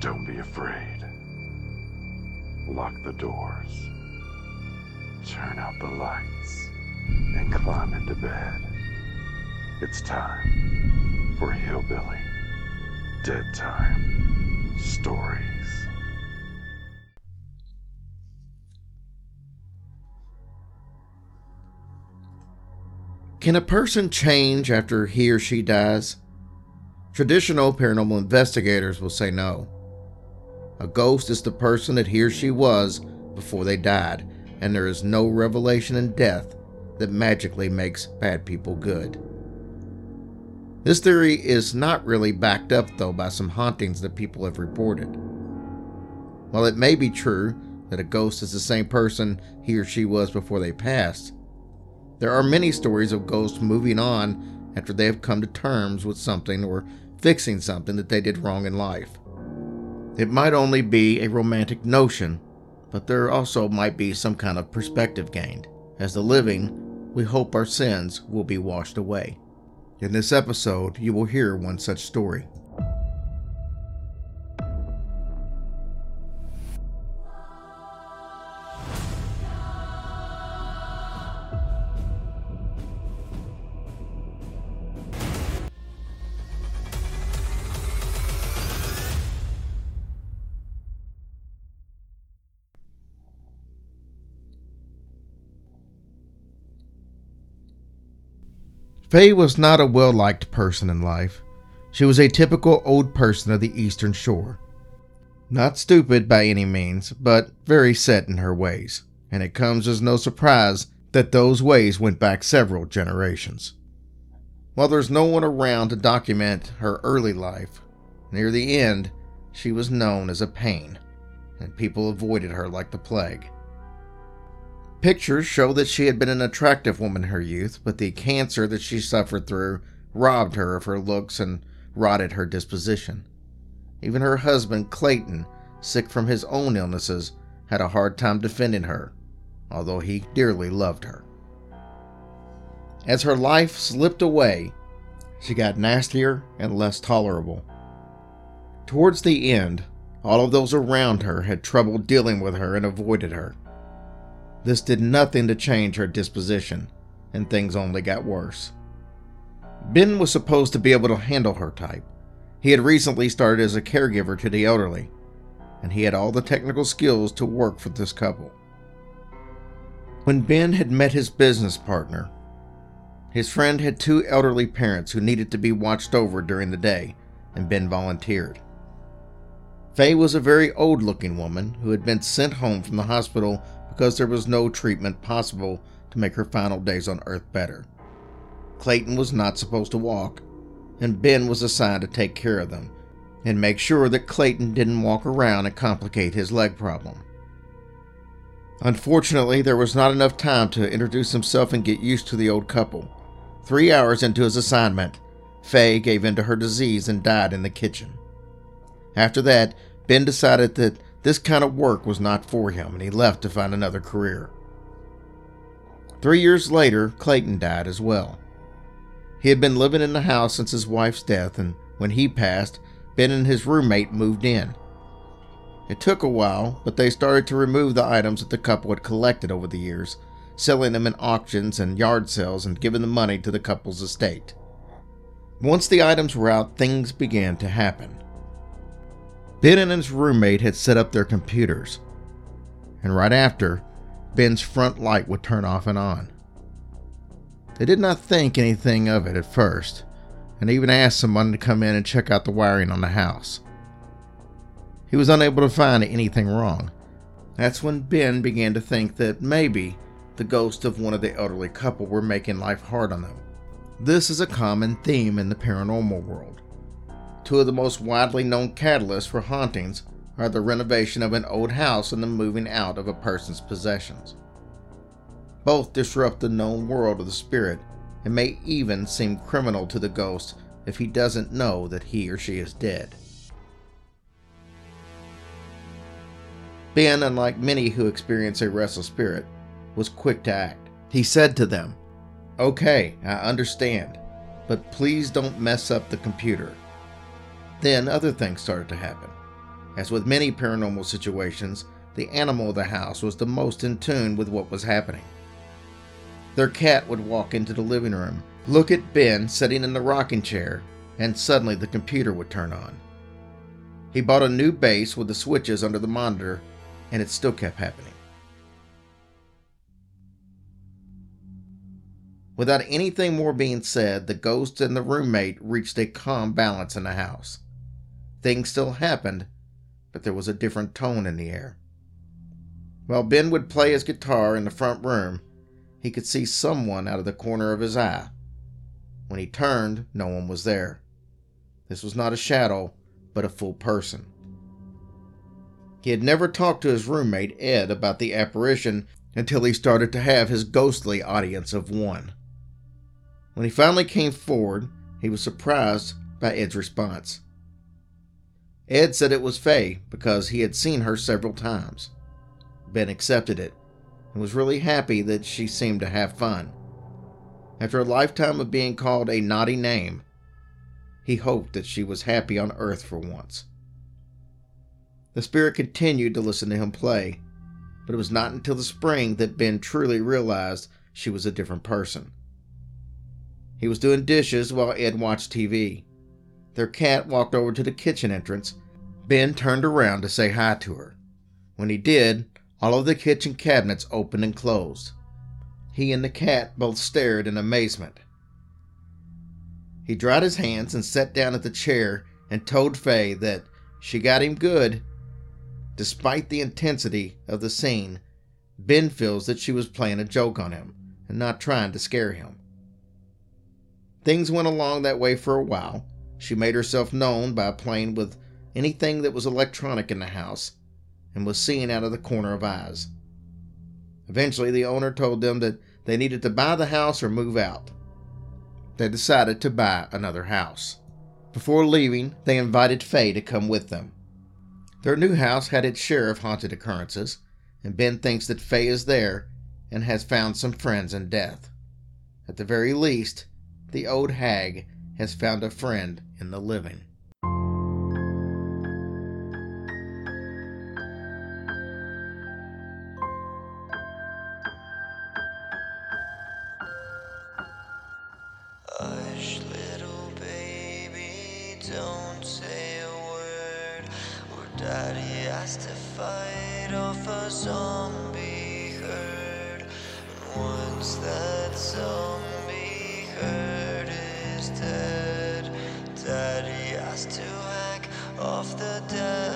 Don't be afraid. Lock the doors. Turn out the lights and climb into bed. It's time for Hillbilly Dead Time Stories. Can a person change after he or she dies? Traditional paranormal investigators will say no. A ghost is the person that he or she was before they died, and there is no revelation in death that magically makes bad people good. This theory is not really backed up, though, by some hauntings that people have reported. While it may be true that a ghost is the same person he or she was before they passed, there are many stories of ghosts moving on after they have come to terms with something or fixing something that they did wrong in life. It might only be a romantic notion, but there also might be some kind of perspective gained. As the living, we hope our sins will be washed away. In this episode, you will hear one such story. Faye was not a well liked person in life. She was a typical old person of the Eastern Shore. Not stupid by any means, but very set in her ways, and it comes as no surprise that those ways went back several generations. While there's no one around to document her early life, near the end, she was known as a pain, and people avoided her like the plague. Pictures show that she had been an attractive woman in her youth, but the cancer that she suffered through robbed her of her looks and rotted her disposition. Even her husband, Clayton, sick from his own illnesses, had a hard time defending her, although he dearly loved her. As her life slipped away, she got nastier and less tolerable. Towards the end, all of those around her had trouble dealing with her and avoided her. This did nothing to change her disposition, and things only got worse. Ben was supposed to be able to handle her type. He had recently started as a caregiver to the elderly, and he had all the technical skills to work for this couple. When Ben had met his business partner, his friend had two elderly parents who needed to be watched over during the day, and Ben volunteered. Faye was a very old looking woman who had been sent home from the hospital because there was no treatment possible to make her final days on Earth better. Clayton was not supposed to walk, and Ben was assigned to take care of them and make sure that Clayton didn't walk around and complicate his leg problem. Unfortunately, there was not enough time to introduce himself and get used to the old couple. Three hours into his assignment, Faye gave in to her disease and died in the kitchen. After that, Ben decided that this kind of work was not for him, and he left to find another career. Three years later, Clayton died as well. He had been living in the house since his wife's death, and when he passed, Ben and his roommate moved in. It took a while, but they started to remove the items that the couple had collected over the years, selling them in auctions and yard sales and giving the money to the couple's estate. Once the items were out, things began to happen. Ben and his roommate had set up their computers, and right after, Ben's front light would turn off and on. They did not think anything of it at first, and even asked someone to come in and check out the wiring on the house. He was unable to find anything wrong. That's when Ben began to think that maybe the ghost of one of the elderly couple were making life hard on them. This is a common theme in the paranormal world. Two of the most widely known catalysts for hauntings are the renovation of an old house and the moving out of a person's possessions. Both disrupt the known world of the spirit and may even seem criminal to the ghost if he doesn't know that he or she is dead. Ben, unlike many who experience a restless spirit, was quick to act. He said to them, Okay, I understand, but please don't mess up the computer. Then other things started to happen. As with many paranormal situations, the animal of the house was the most in tune with what was happening. Their cat would walk into the living room, look at Ben sitting in the rocking chair, and suddenly the computer would turn on. He bought a new base with the switches under the monitor, and it still kept happening. Without anything more being said, the ghost and the roommate reached a calm balance in the house. Things still happened, but there was a different tone in the air. While Ben would play his guitar in the front room, he could see someone out of the corner of his eye. When he turned, no one was there. This was not a shadow, but a full person. He had never talked to his roommate, Ed, about the apparition until he started to have his ghostly audience of one. When he finally came forward, he was surprised by Ed's response. Ed said it was Faye because he had seen her several times. Ben accepted it and was really happy that she seemed to have fun. After a lifetime of being called a naughty name, he hoped that she was happy on earth for once. The spirit continued to listen to him play, but it was not until the spring that Ben truly realized she was a different person. He was doing dishes while Ed watched TV. Their cat walked over to the kitchen entrance. Ben turned around to say hi to her. When he did, all of the kitchen cabinets opened and closed. He and the cat both stared in amazement. He dried his hands and sat down at the chair and told Faye that she got him good. Despite the intensity of the scene, Ben feels that she was playing a joke on him and not trying to scare him. Things went along that way for a while. She made herself known by playing with anything that was electronic in the house and was seen out of the corner of eyes. Eventually, the owner told them that they needed to buy the house or move out. They decided to buy another house. Before leaving, they invited Faye to come with them. Their new house had its share of haunted occurrences, and Ben thinks that Faye is there and has found some friends in death. At the very least, the old hag has found a friend in the living. Once that zombie herd is dead, To hack off the devil's